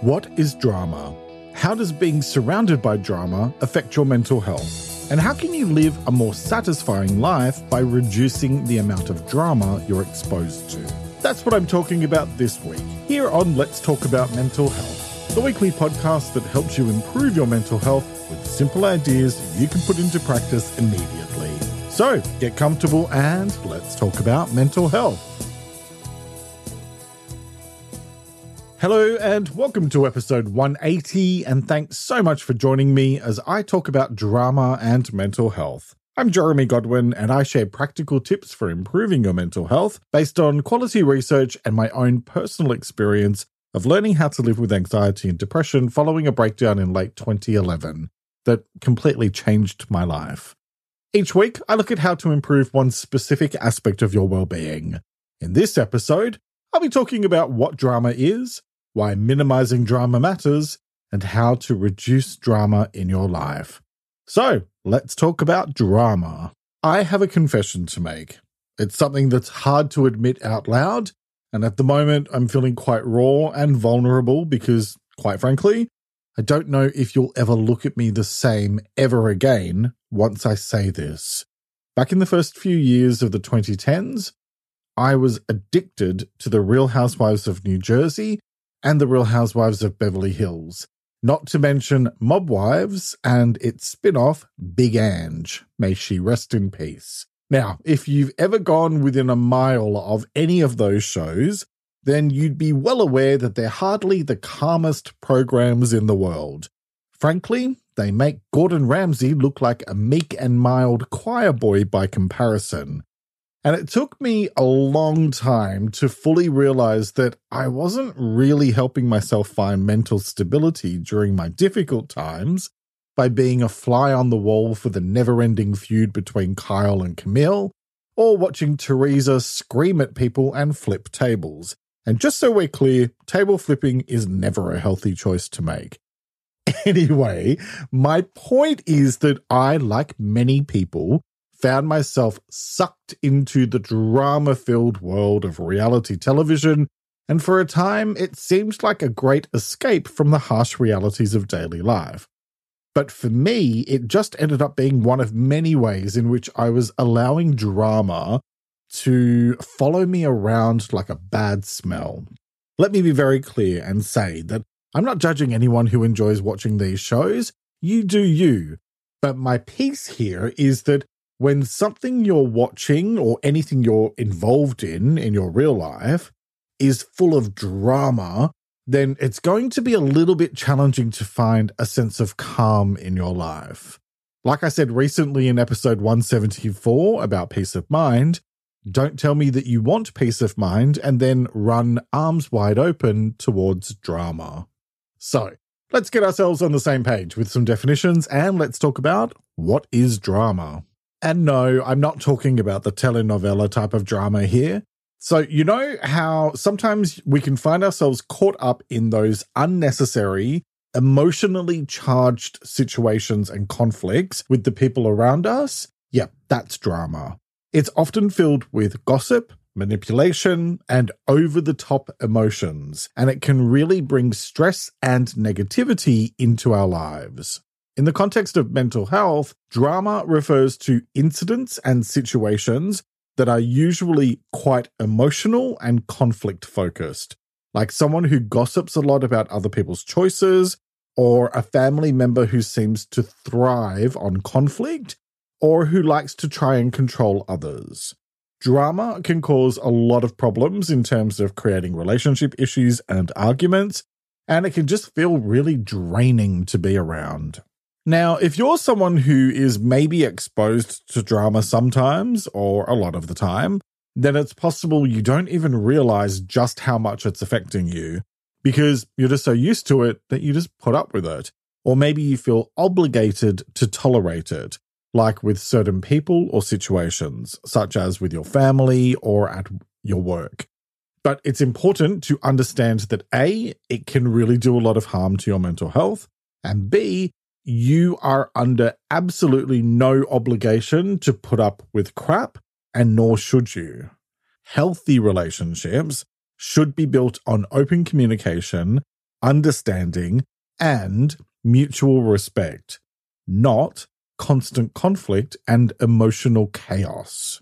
What is drama? How does being surrounded by drama affect your mental health? And how can you live a more satisfying life by reducing the amount of drama you're exposed to? That's what I'm talking about this week, here on Let's Talk About Mental Health, the weekly podcast that helps you improve your mental health with simple ideas you can put into practice immediately. So get comfortable and let's talk about mental health. Hello, and welcome to episode 180. And thanks so much for joining me as I talk about drama and mental health. I'm Jeremy Godwin, and I share practical tips for improving your mental health based on quality research and my own personal experience of learning how to live with anxiety and depression following a breakdown in late 2011 that completely changed my life. Each week, I look at how to improve one specific aspect of your well being. In this episode, I'll be talking about what drama is, why minimizing drama matters, and how to reduce drama in your life. So, let's talk about drama. I have a confession to make. It's something that's hard to admit out loud, and at the moment, I'm feeling quite raw and vulnerable because, quite frankly, I don't know if you'll ever look at me the same ever again once I say this. Back in the first few years of the 2010s, I was addicted to the Real Housewives of New Jersey and The Real Housewives of Beverly Hills, not to mention Mob Wives and its spin off, Big Ange. May she rest in peace. Now, if you've ever gone within a mile of any of those shows, then you'd be well aware that they're hardly the calmest programs in the world. Frankly, they make Gordon Ramsay look like a meek and mild choir boy by comparison. And it took me a long time to fully realize that I wasn't really helping myself find mental stability during my difficult times by being a fly on the wall for the never ending feud between Kyle and Camille, or watching Teresa scream at people and flip tables. And just so we're clear, table flipping is never a healthy choice to make. Anyway, my point is that I, like many people, found myself sucked into the drama filled world of reality television, and for a time it seemed like a great escape from the harsh realities of daily life. But for me, it just ended up being one of many ways in which I was allowing drama to follow me around like a bad smell. Let me be very clear and say that I'm not judging anyone who enjoys watching these shows. You do you. But my piece here is that when something you're watching or anything you're involved in in your real life is full of drama, then it's going to be a little bit challenging to find a sense of calm in your life. Like I said recently in episode 174 about peace of mind, don't tell me that you want peace of mind and then run arms wide open towards drama. So, let's get ourselves on the same page with some definitions and let's talk about what is drama. And no, I'm not talking about the telenovela type of drama here. So, you know how sometimes we can find ourselves caught up in those unnecessary, emotionally charged situations and conflicts with the people around us? Yep, that's drama. It's often filled with gossip, manipulation, and over the top emotions, and it can really bring stress and negativity into our lives. In the context of mental health, drama refers to incidents and situations that are usually quite emotional and conflict focused, like someone who gossips a lot about other people's choices, or a family member who seems to thrive on conflict, or who likes to try and control others. Drama can cause a lot of problems in terms of creating relationship issues and arguments, and it can just feel really draining to be around. Now, if you're someone who is maybe exposed to drama sometimes or a lot of the time, then it's possible you don't even realize just how much it's affecting you because you're just so used to it that you just put up with it. Or maybe you feel obligated to tolerate it, like with certain people or situations, such as with your family or at your work. But it's important to understand that A, it can really do a lot of harm to your mental health, and B, you are under absolutely no obligation to put up with crap, and nor should you. Healthy relationships should be built on open communication understanding, and mutual respect, not constant conflict and emotional chaos.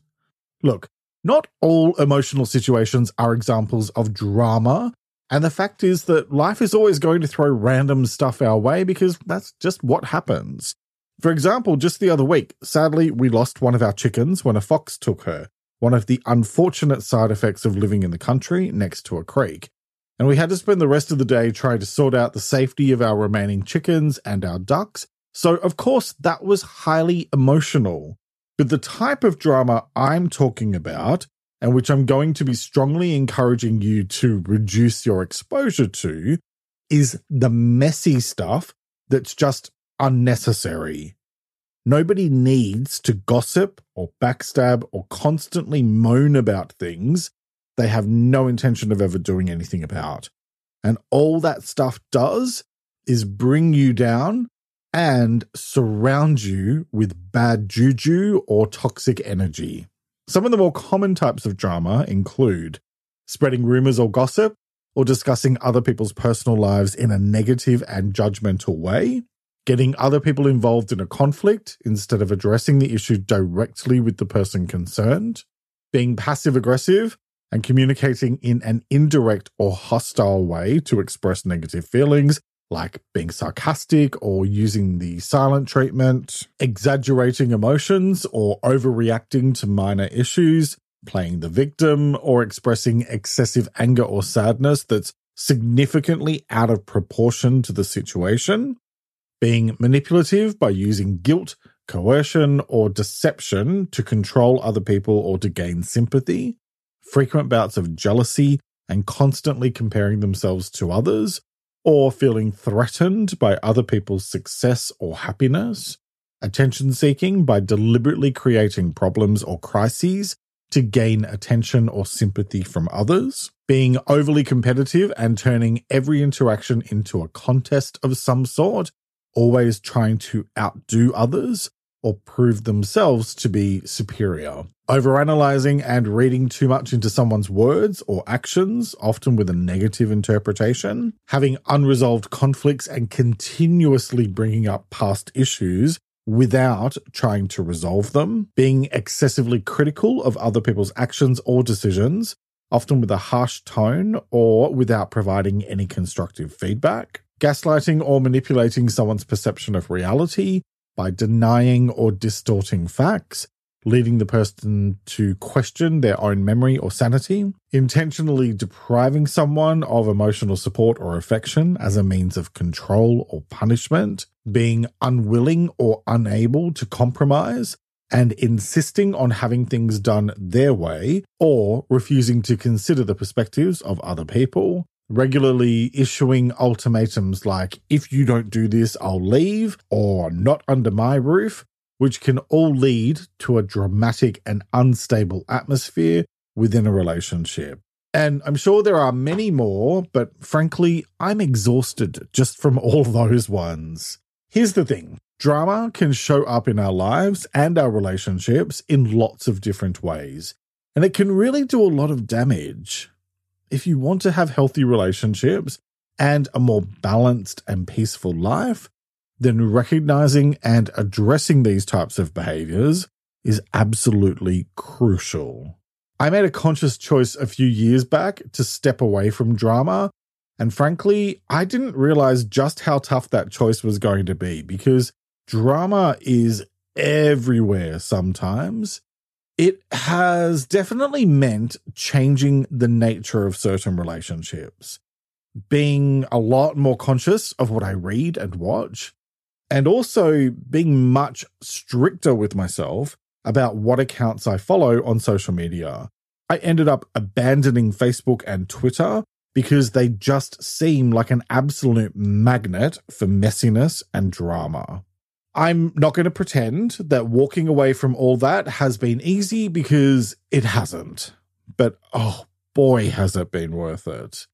Look, not all emotional situations are examples of drama. And the fact is that life is always going to throw random stuff our way because that's just what happens. For example, just the other week, sadly, we lost one of our chickens when a fox took her, one of the unfortunate side effects of living in the country next to a creek. And we had to spend the rest of the day trying to sort out the safety of our remaining chickens and our ducks. So, of course, that was highly emotional. But the type of drama I'm talking about, and which I'm going to be strongly encouraging you to reduce your exposure to, is the messy stuff that's just unnecessary. Nobody needs to gossip or backstab or constantly moan about things they have no intention of ever doing anything about. And all that stuff does is bring you down and surround you with bad juju or toxic energy. Some of the more common types of drama include spreading rumors or gossip, or discussing other people's personal lives in a negative and judgmental way, getting other people involved in a conflict instead of addressing the issue directly with the person concerned, being passive aggressive and communicating in an indirect or hostile way to express negative feelings like being sarcastic or using the silent treatment, exaggerating emotions or overreacting to minor issues, playing the victim, or expressing excessive anger or sadness that's significantly out of proportion to the situation, being manipulative by using guilt, coercion, or deception to control other people or to gain sympathy, frequent bouts of jealousy and constantly comparing themselves to others, or feeling threatened by other people's success or happiness, attention seeking by deliberately creating problems or crises to gain attention or sympathy from others, being overly competitive and turning every interaction into a contest of some sort, always trying to outdo others, or prove themselves to be superior. Overanalyzing and reading too much into someone's words or actions, often with a negative interpretation. Having unresolved conflicts and continuously bringing up past issues without trying to resolve them. Being excessively critical of other people's actions or decisions, often with a harsh tone or without providing any constructive feedback. Gaslighting or manipulating someone's perception of reality by denying or distorting facts, leading the person to question their own memory or sanity, intentionally depriving someone of emotional support or affection as a means of control or punishment, being unwilling or unable to compromise, and insisting on having things done their way, or refusing to consider the perspectives of other people, regularly issuing ultimatums like, if you don't do this, I'll leave, or not under my roof, which can all lead to a dramatic and unstable atmosphere within a relationship. And I'm sure there are many more, but frankly, I'm exhausted just from all those ones. Here's the thing drama can show up in our lives and our relationships in lots of different ways, and it can really do a lot of damage if you want to have healthy relationships and a more balanced and peaceful life, then recognizing and addressing these types of behaviors is absolutely crucial. I made a conscious choice a few years back to step away from drama. And frankly, I didn't realize just how tough that choice was going to be because drama is everywhere sometimes it has definitely meant changing the nature of certain relationships, being a lot more conscious of what I read and watch, and also being much stricter with myself about what accounts I follow on social media. I ended up abandoning Facebook and Twitter because they just seem like an absolute magnet for messiness and drama. I'm not going to pretend that walking away from all that has been easy because it hasn't. But oh boy, has it been worth it.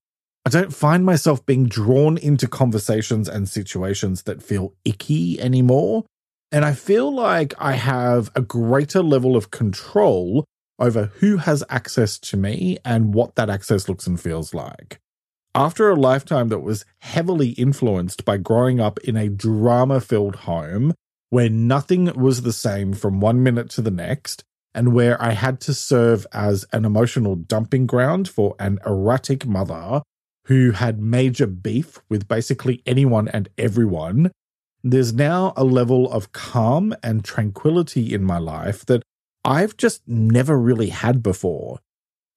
I don't find myself being drawn into conversations and situations that feel icky anymore. And I feel like I have a greater level of control over who has access to me and what that access looks and feels like. After a lifetime that was heavily influenced by growing up in a drama filled home where nothing was the same from one minute to the next, and where I had to serve as an emotional dumping ground for an erratic mother who had major beef with basically anyone and everyone, there's now a level of calm and tranquility in my life that I've just never really had before.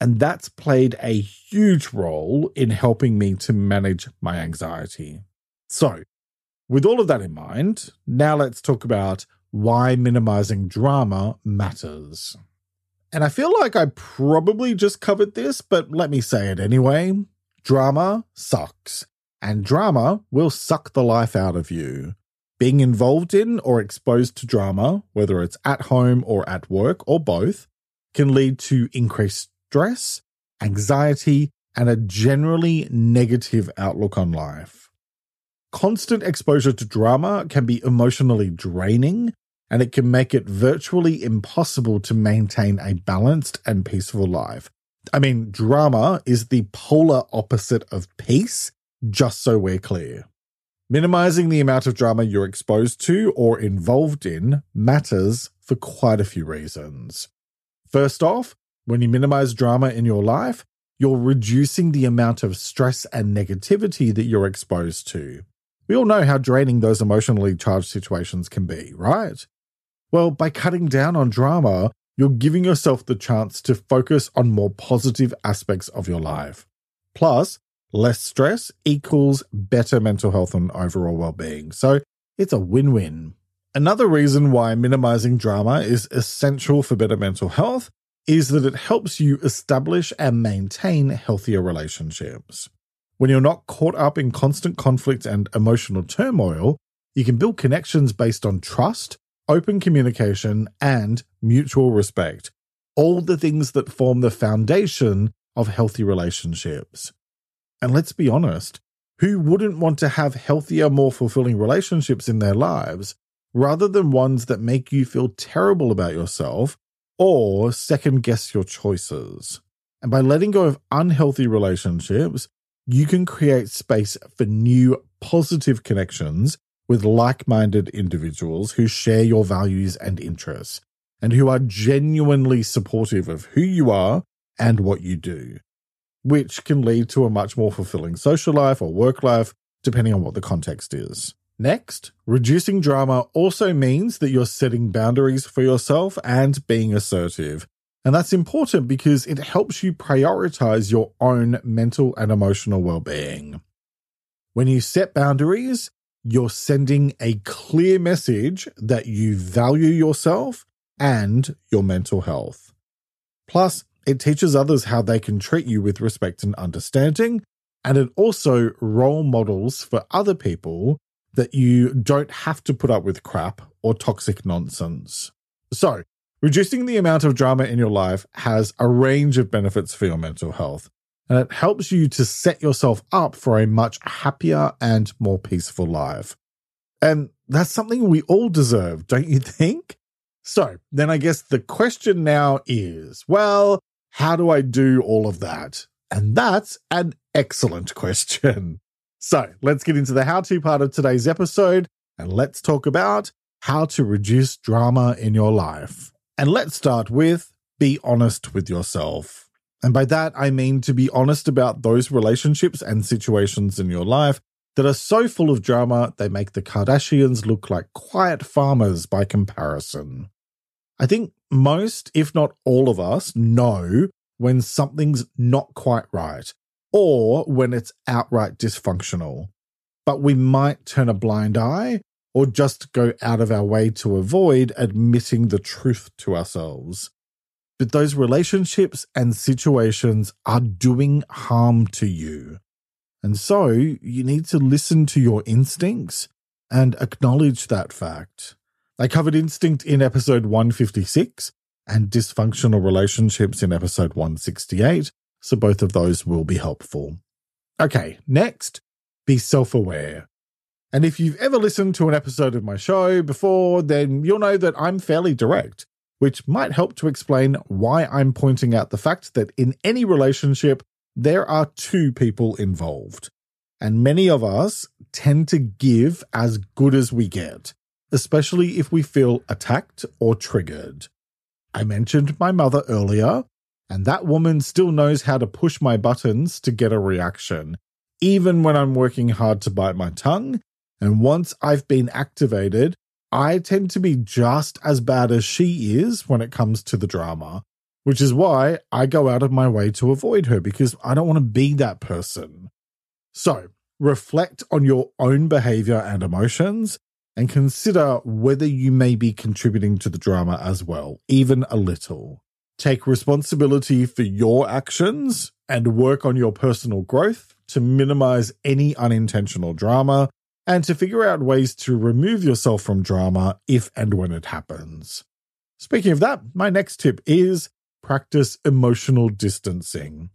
And that's played a huge role in helping me to manage my anxiety. So, with all of that in mind, now let's talk about why minimizing drama matters. And I feel like I probably just covered this, but let me say it anyway. Drama sucks, and drama will suck the life out of you. Being involved in or exposed to drama, whether it's at home or at work or both, can lead to increased stress, anxiety, and a generally negative outlook on life. Constant exposure to drama can be emotionally draining, and it can make it virtually impossible to maintain a balanced and peaceful life. I mean, drama is the polar opposite of peace, just so we're clear. Minimizing the amount of drama you're exposed to or involved in matters for quite a few reasons. First off, when you minimize drama in your life, you're reducing the amount of stress and negativity that you're exposed to. We all know how draining those emotionally charged situations can be, right? Well, by cutting down on drama, you're giving yourself the chance to focus on more positive aspects of your life. Plus, less stress equals better mental health and overall well being. So it's a win win. Another reason why minimizing drama is essential for better mental health is that it helps you establish and maintain healthier relationships. When you're not caught up in constant conflict and emotional turmoil, you can build connections based on trust, open communication, and mutual respect. All the things that form the foundation of healthy relationships. And let's be honest, who wouldn't want to have healthier, more fulfilling relationships in their lives rather than ones that make you feel terrible about yourself or second guess your choices? And by letting go of unhealthy relationships, you can create space for new positive connections with like minded individuals who share your values and interests and who are genuinely supportive of who you are and what you do, which can lead to a much more fulfilling social life or work life, depending on what the context is. Next, reducing drama also means that you're setting boundaries for yourself and being assertive. And that's important because it helps you prioritize your own mental and emotional well being. When you set boundaries, you're sending a clear message that you value yourself and your mental health. Plus, it teaches others how they can treat you with respect and understanding, and it also role models for other people that you don't have to put up with crap or toxic nonsense. So, reducing the amount of drama in your life has a range of benefits for your mental health, and it helps you to set yourself up for a much happier and more peaceful life. And that's something we all deserve, don't you think? So then I guess the question now is well, how do I do all of that? And that's an excellent question. So let's get into the how to part of today's episode and let's talk about how to reduce drama in your life. And let's start with be honest with yourself. And by that, I mean to be honest about those relationships and situations in your life that are so full of drama they make the Kardashians look like quiet farmers by comparison. I think most, if not all of us, know when something's not quite right or when it's outright dysfunctional. But we might turn a blind eye or just go out of our way to avoid admitting the truth to ourselves that those relationships and situations are doing harm to you. And so you need to listen to your instincts and acknowledge that fact. I covered instinct in episode 156 and dysfunctional relationships in episode 168, so both of those will be helpful. Okay, next, be self aware. And if you've ever listened to an episode of my show before, then you'll know that I'm fairly direct which might help to explain why I'm pointing out the fact that in any relationship, there are two people involved. And many of us tend to give as good as we get, especially if we feel attacked or triggered. I mentioned my mother earlier, and that woman still knows how to push my buttons to get a reaction, even when I'm working hard to bite my tongue. And once I've been activated, I tend to be just as bad as she is when it comes to the drama, which is why I go out of my way to avoid her because I don't want to be that person. So, reflect on your own behavior and emotions and consider whether you may be contributing to the drama as well, even a little. Take responsibility for your actions and work on your personal growth to minimize any unintentional drama and to figure out ways to remove yourself from drama if and when it happens. Speaking of that, my next tip is practice emotional distancing.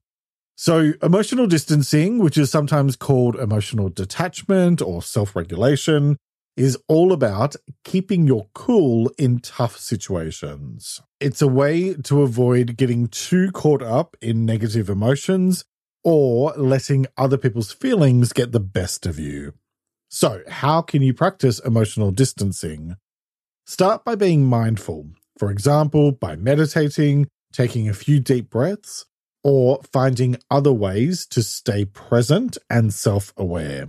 So, emotional distancing, which is sometimes called emotional detachment or self regulation, is all about keeping your cool in tough situations. It's a way to avoid getting too caught up in negative emotions or letting other people's feelings get the best of you. So, how can you practice emotional distancing? Start by being mindful, for example, by meditating, taking a few deep breaths, or finding other ways to stay present and self aware.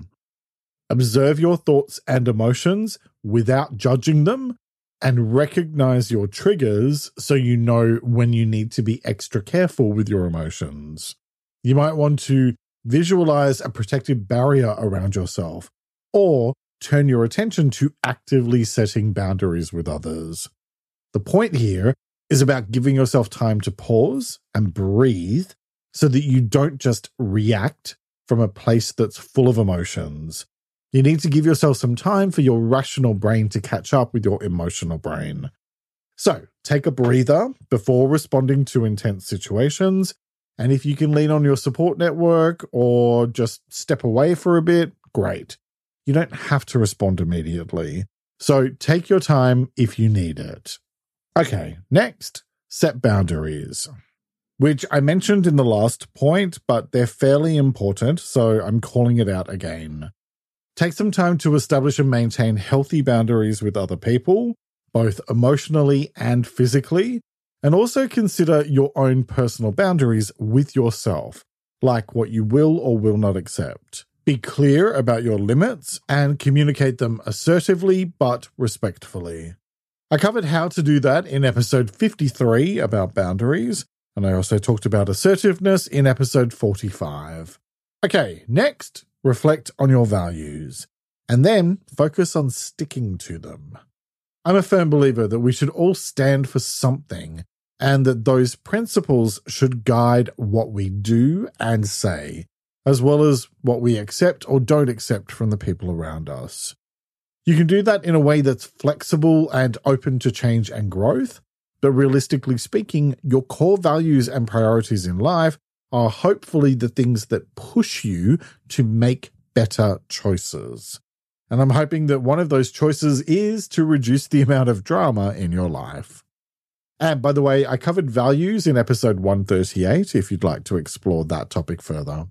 Observe your thoughts and emotions without judging them and recognize your triggers so you know when you need to be extra careful with your emotions. You might want to visualize a protective barrier around yourself or turn your attention to actively setting boundaries with others. The point here is about giving yourself time to pause and breathe so that you don't just react from a place that's full of emotions. You need to give yourself some time for your rational brain to catch up with your emotional brain. So, take a breather before responding to intense situations. And if you can lean on your support network or just step away for a bit, great. You don't have to respond immediately. So, take your time if you need it. Okay, next, set boundaries, which I mentioned in the last point, but they're fairly important, so I'm calling it out again. Take some time to establish and maintain healthy boundaries with other people, both emotionally and physically, and also consider your own personal boundaries with yourself, like what you will or will not accept. Be clear about your limits and communicate them assertively but respectfully. I covered how to do that in episode 53 about boundaries, and I also talked about assertiveness in episode 45. Okay, next, reflect on your values, and then focus on sticking to them. I'm a firm believer that we should all stand for something and that those principles should guide what we do and say, as well as what we accept or don't accept from the people around us. You can do that in a way that's flexible and open to change and growth, but realistically speaking, your core values and priorities in life are hopefully the things that push you to make better choices. And I'm hoping that one of those choices is to reduce the amount of drama in your life. And by the way, I covered values in episode 138 if you'd like to explore that topic further.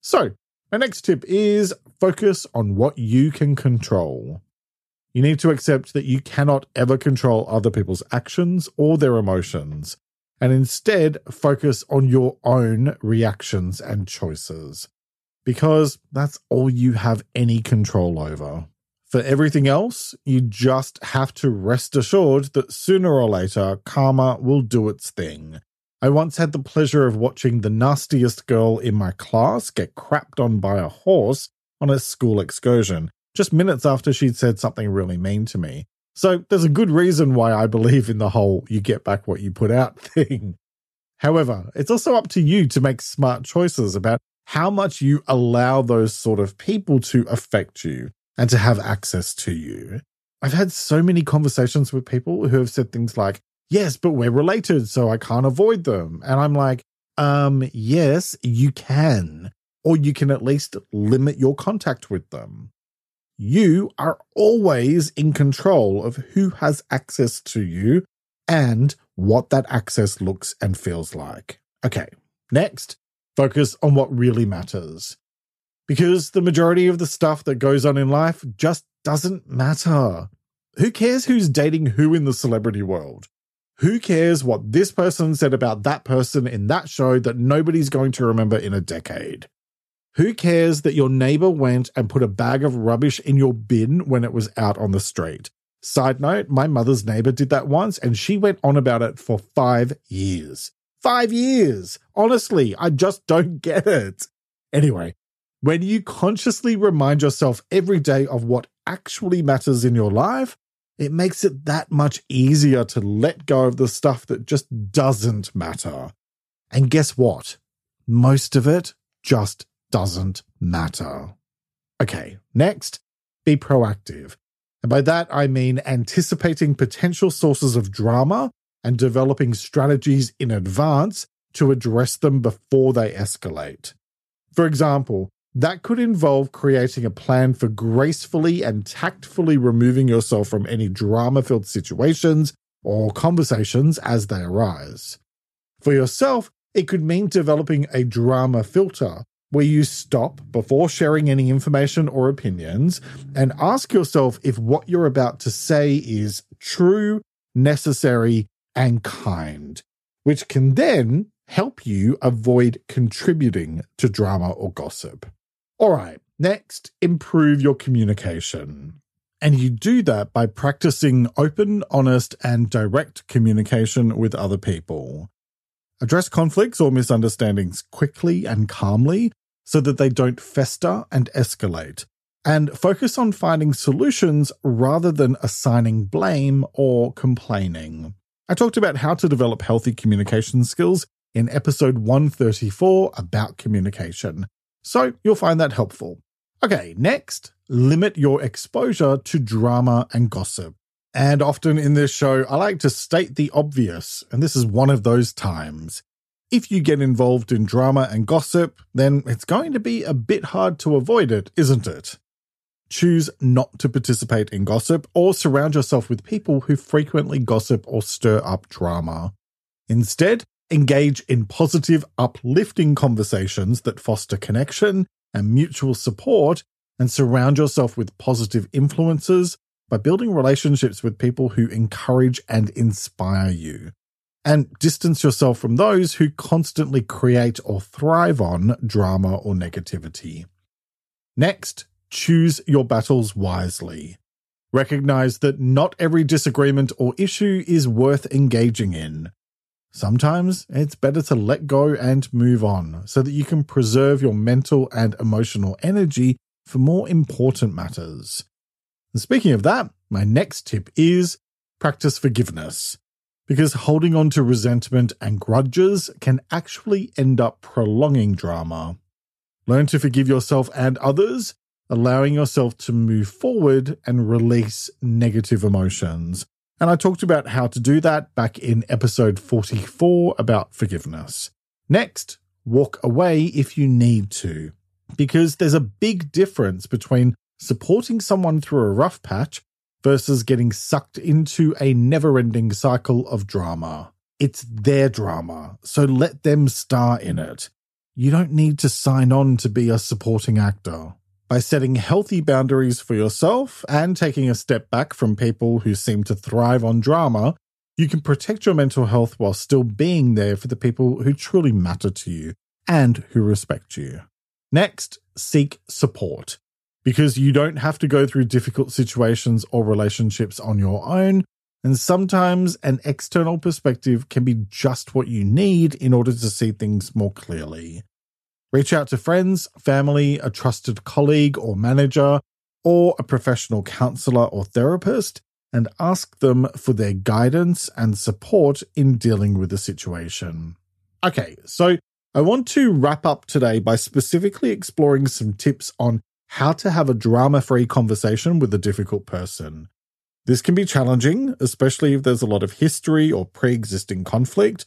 So, my next tip is focus on what you can control. You need to accept that you cannot ever control other people's actions or their emotions and instead focus on your own reactions and choices because that's all you have any control over. For everything else, you just have to rest assured that sooner or later, karma will do its thing. I once had the pleasure of watching the nastiest girl in my class get crapped on by a horse on a school excursion, just minutes after she'd said something really mean to me. So there's a good reason why I believe in the whole you get back what you put out thing. However, it's also up to you to make smart choices about how much you allow those sort of people to affect you and to have access to you. I've had so many conversations with people who have said things like, yes, but we're related, so I can't avoid them. And I'm like, um, yes, you can, or you can at least limit your contact with them. You are always in control of who has access to you and what that access looks and feels like. Okay, next, Focus on what really matters. Because the majority of the stuff that goes on in life just doesn't matter. Who cares who's dating who in the celebrity world? Who cares what this person said about that person in that show that nobody's going to remember in a decade? Who cares that your neighbor went and put a bag of rubbish in your bin when it was out on the street? Side note, my mother's neighbor did that once and she went on about it for five years. Five years! Honestly, I just don't get it. Anyway, when you consciously remind yourself every day of what actually matters in your life, it makes it that much easier to let go of the stuff that just doesn't matter. And guess what? Most of it just doesn't matter. Okay, next, be proactive. And by that, I mean anticipating potential sources of drama and developing strategies in advance to address them before they escalate. For example, that could involve creating a plan for gracefully and tactfully removing yourself from any drama filled situations or conversations as they arise. For yourself, it could mean developing a drama filter where you stop before sharing any information or opinions and ask yourself if what you're about to say is true, necessary, and kind, which can then help you avoid contributing to drama or gossip. All right, next, improve your communication. And you do that by practicing open, honest, and direct communication with other people. Address conflicts or misunderstandings quickly and calmly so that they don't fester and escalate. And focus on finding solutions rather than assigning blame or complaining. I talked about how to develop healthy communication skills in episode 134 about communication. So you'll find that helpful. Okay, next, limit your exposure to drama and gossip. And often in this show, I like to state the obvious, and this is one of those times. If you get involved in drama and gossip, then it's going to be a bit hard to avoid it, isn't it? Choose not to participate in gossip or surround yourself with people who frequently gossip or stir up drama. Instead, Engage in positive, uplifting conversations that foster connection and mutual support, and surround yourself with positive influences by building relationships with people who encourage and inspire you. And distance yourself from those who constantly create or thrive on drama or negativity. Next, choose your battles wisely. Recognize that not every disagreement or issue is worth engaging in. Sometimes it's better to let go and move on so that you can preserve your mental and emotional energy for more important matters. And speaking of that, my next tip is practice forgiveness. Because holding on to resentment and grudges can actually end up prolonging drama. Learn to forgive yourself and others, allowing yourself to move forward and release negative emotions. And I talked about how to do that back in episode 44 about forgiveness. Next, walk away if you need to, because there's a big difference between supporting someone through a rough patch versus getting sucked into a never ending cycle of drama. It's their drama, so let them star in it. You don't need to sign on to be a supporting actor by setting healthy boundaries for yourself and taking a step back from people who seem to thrive on drama, you can protect your mental health while still being there for the people who truly matter to you and who respect you. Next, seek support. Because you don't have to go through difficult situations or relationships on your own, and sometimes an external perspective can be just what you need in order to see things more clearly. Reach out to friends, family, a trusted colleague or manager, or a professional counselor or therapist, and ask them for their guidance and support in dealing with the situation. Okay, so I want to wrap up today by specifically exploring some tips on how to have a drama free conversation with a difficult person. This can be challenging, especially if there's a lot of history or pre existing conflict,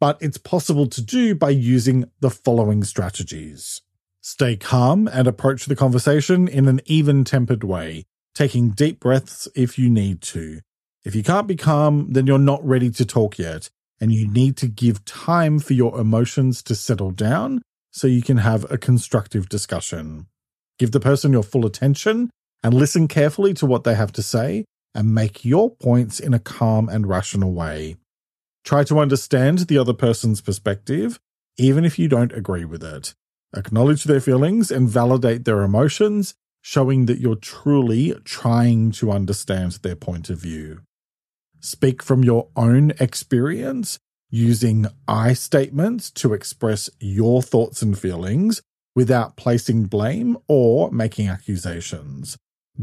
but it's possible to do by using the following strategies. Stay calm and approach the conversation in an even tempered way, taking deep breaths if you need to. If you can't be calm, then you're not ready to talk yet, and you need to give time for your emotions to settle down so you can have a constructive discussion. Give the person your full attention and listen carefully to what they have to say and make your points in a calm and rational way. Try to understand the other person's perspective, even if you don't agree with it. Acknowledge their feelings and validate their emotions, showing that you're truly trying to understand their point of view. Speak from your own experience using I statements to express your thoughts and feelings without placing blame or making accusations.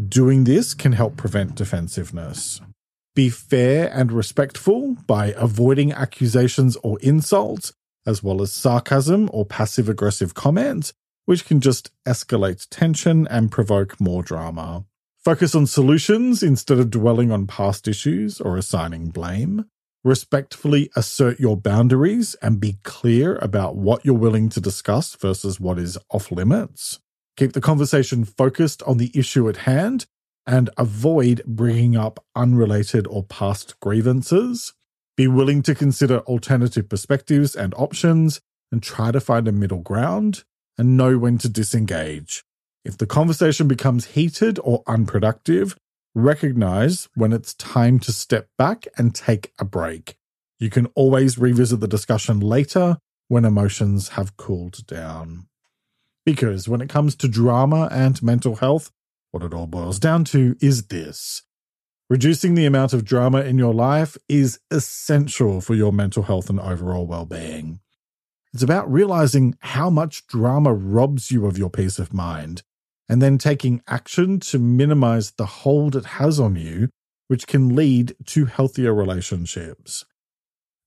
Doing this can help prevent defensiveness. Be fair and respectful by avoiding accusations or insults, as well as sarcasm or passive aggressive comments, which can just escalate tension and provoke more drama. Focus on solutions instead of dwelling on past issues or assigning blame. Respectfully assert your boundaries and be clear about what you're willing to discuss versus what is off limits. Keep the conversation focused on the issue at hand and avoid bringing up unrelated or past grievances. Be willing to consider alternative perspectives and options and try to find a middle ground and know when to disengage. If the conversation becomes heated or unproductive, recognize when it's time to step back and take a break. You can always revisit the discussion later when emotions have cooled down. Because when it comes to drama and mental health, what it all boils down to is this. Reducing the amount of drama in your life is essential for your mental health and overall well being. It's about realizing how much drama robs you of your peace of mind and then taking action to minimize the hold it has on you, which can lead to healthier relationships.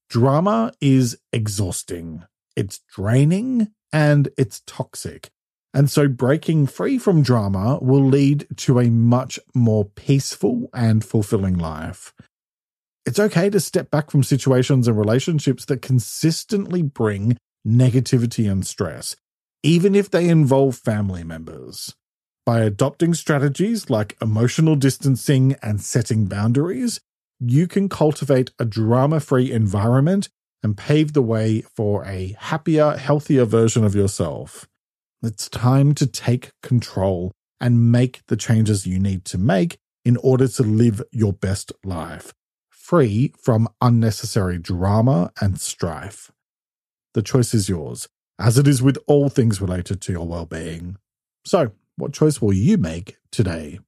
Drama is exhausting, it's draining, and it's toxic. And so breaking free from drama will lead to a much more peaceful and fulfilling life. It's okay to step back from situations and relationships that consistently bring negativity and stress, even if they involve family members. By adopting strategies like emotional distancing and setting boundaries, you can cultivate a drama free environment and pave the way for a happier, healthier version of yourself. It's time to take control and make the changes you need to make in order to live your best life, free from unnecessary drama and strife. The choice is yours, as it is with all things related to your well being. So, what choice will you make today?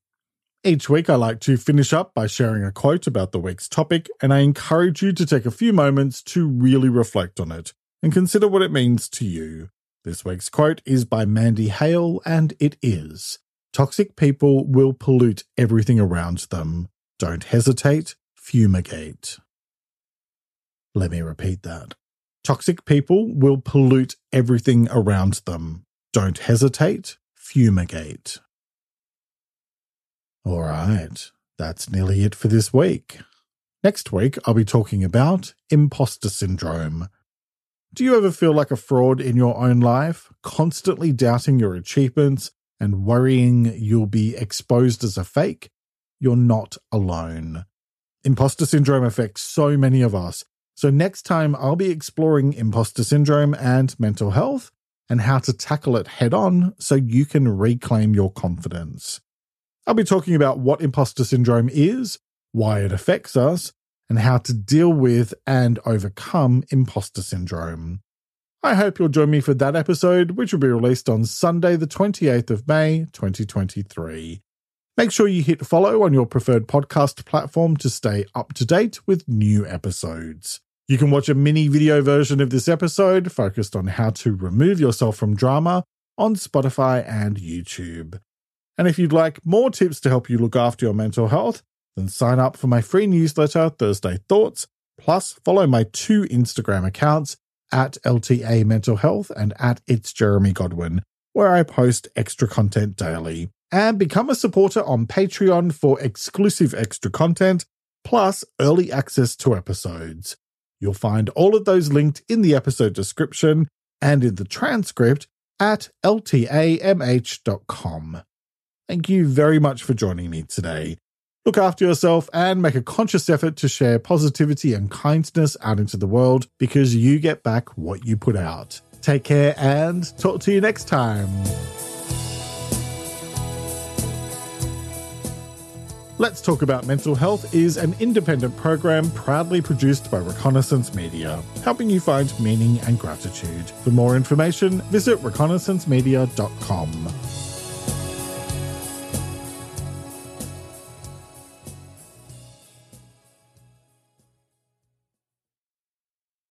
Each week, I like to finish up by sharing a quote about the week's topic, and I encourage you to take a few moments to really reflect on it and consider what it means to you. This week's quote is by Mandy Hale, and it is Toxic people will pollute everything around them. Don't hesitate, fumigate. Let me repeat that. Toxic people will pollute everything around them. Don't hesitate, fumigate. All right, that's nearly it for this week. Next week, I'll be talking about imposter syndrome. Do you ever feel like a fraud in your own life, constantly doubting your achievements and worrying you'll be exposed as a fake? You're not alone. Imposter syndrome affects so many of us. So, next time, I'll be exploring imposter syndrome and mental health and how to tackle it head on so you can reclaim your confidence. I'll be talking about what imposter syndrome is, why it affects us, and how to deal with and overcome imposter syndrome. I hope you'll join me for that episode, which will be released on Sunday, the 28th of May, 2023. Make sure you hit follow on your preferred podcast platform to stay up to date with new episodes. You can watch a mini video version of this episode focused on how to remove yourself from drama on Spotify and YouTube. And if you'd like more tips to help you look after your mental health, then sign up for my free newsletter, Thursday Thoughts, plus follow my two Instagram accounts at LTA Mental Health and at It's Jeremy Godwin, where I post extra content daily. And become a supporter on Patreon for exclusive extra content, plus early access to episodes. You'll find all of those linked in the episode description and in the transcript at ltamh.com. Thank you very much for joining me today. Look after yourself and make a conscious effort to share positivity and kindness out into the world because you get back what you put out. Take care and talk to you next time. Let's Talk About Mental Health is an independent program proudly produced by Reconnaissance Media, helping you find meaning and gratitude. For more information, visit reconnaissancemedia.com.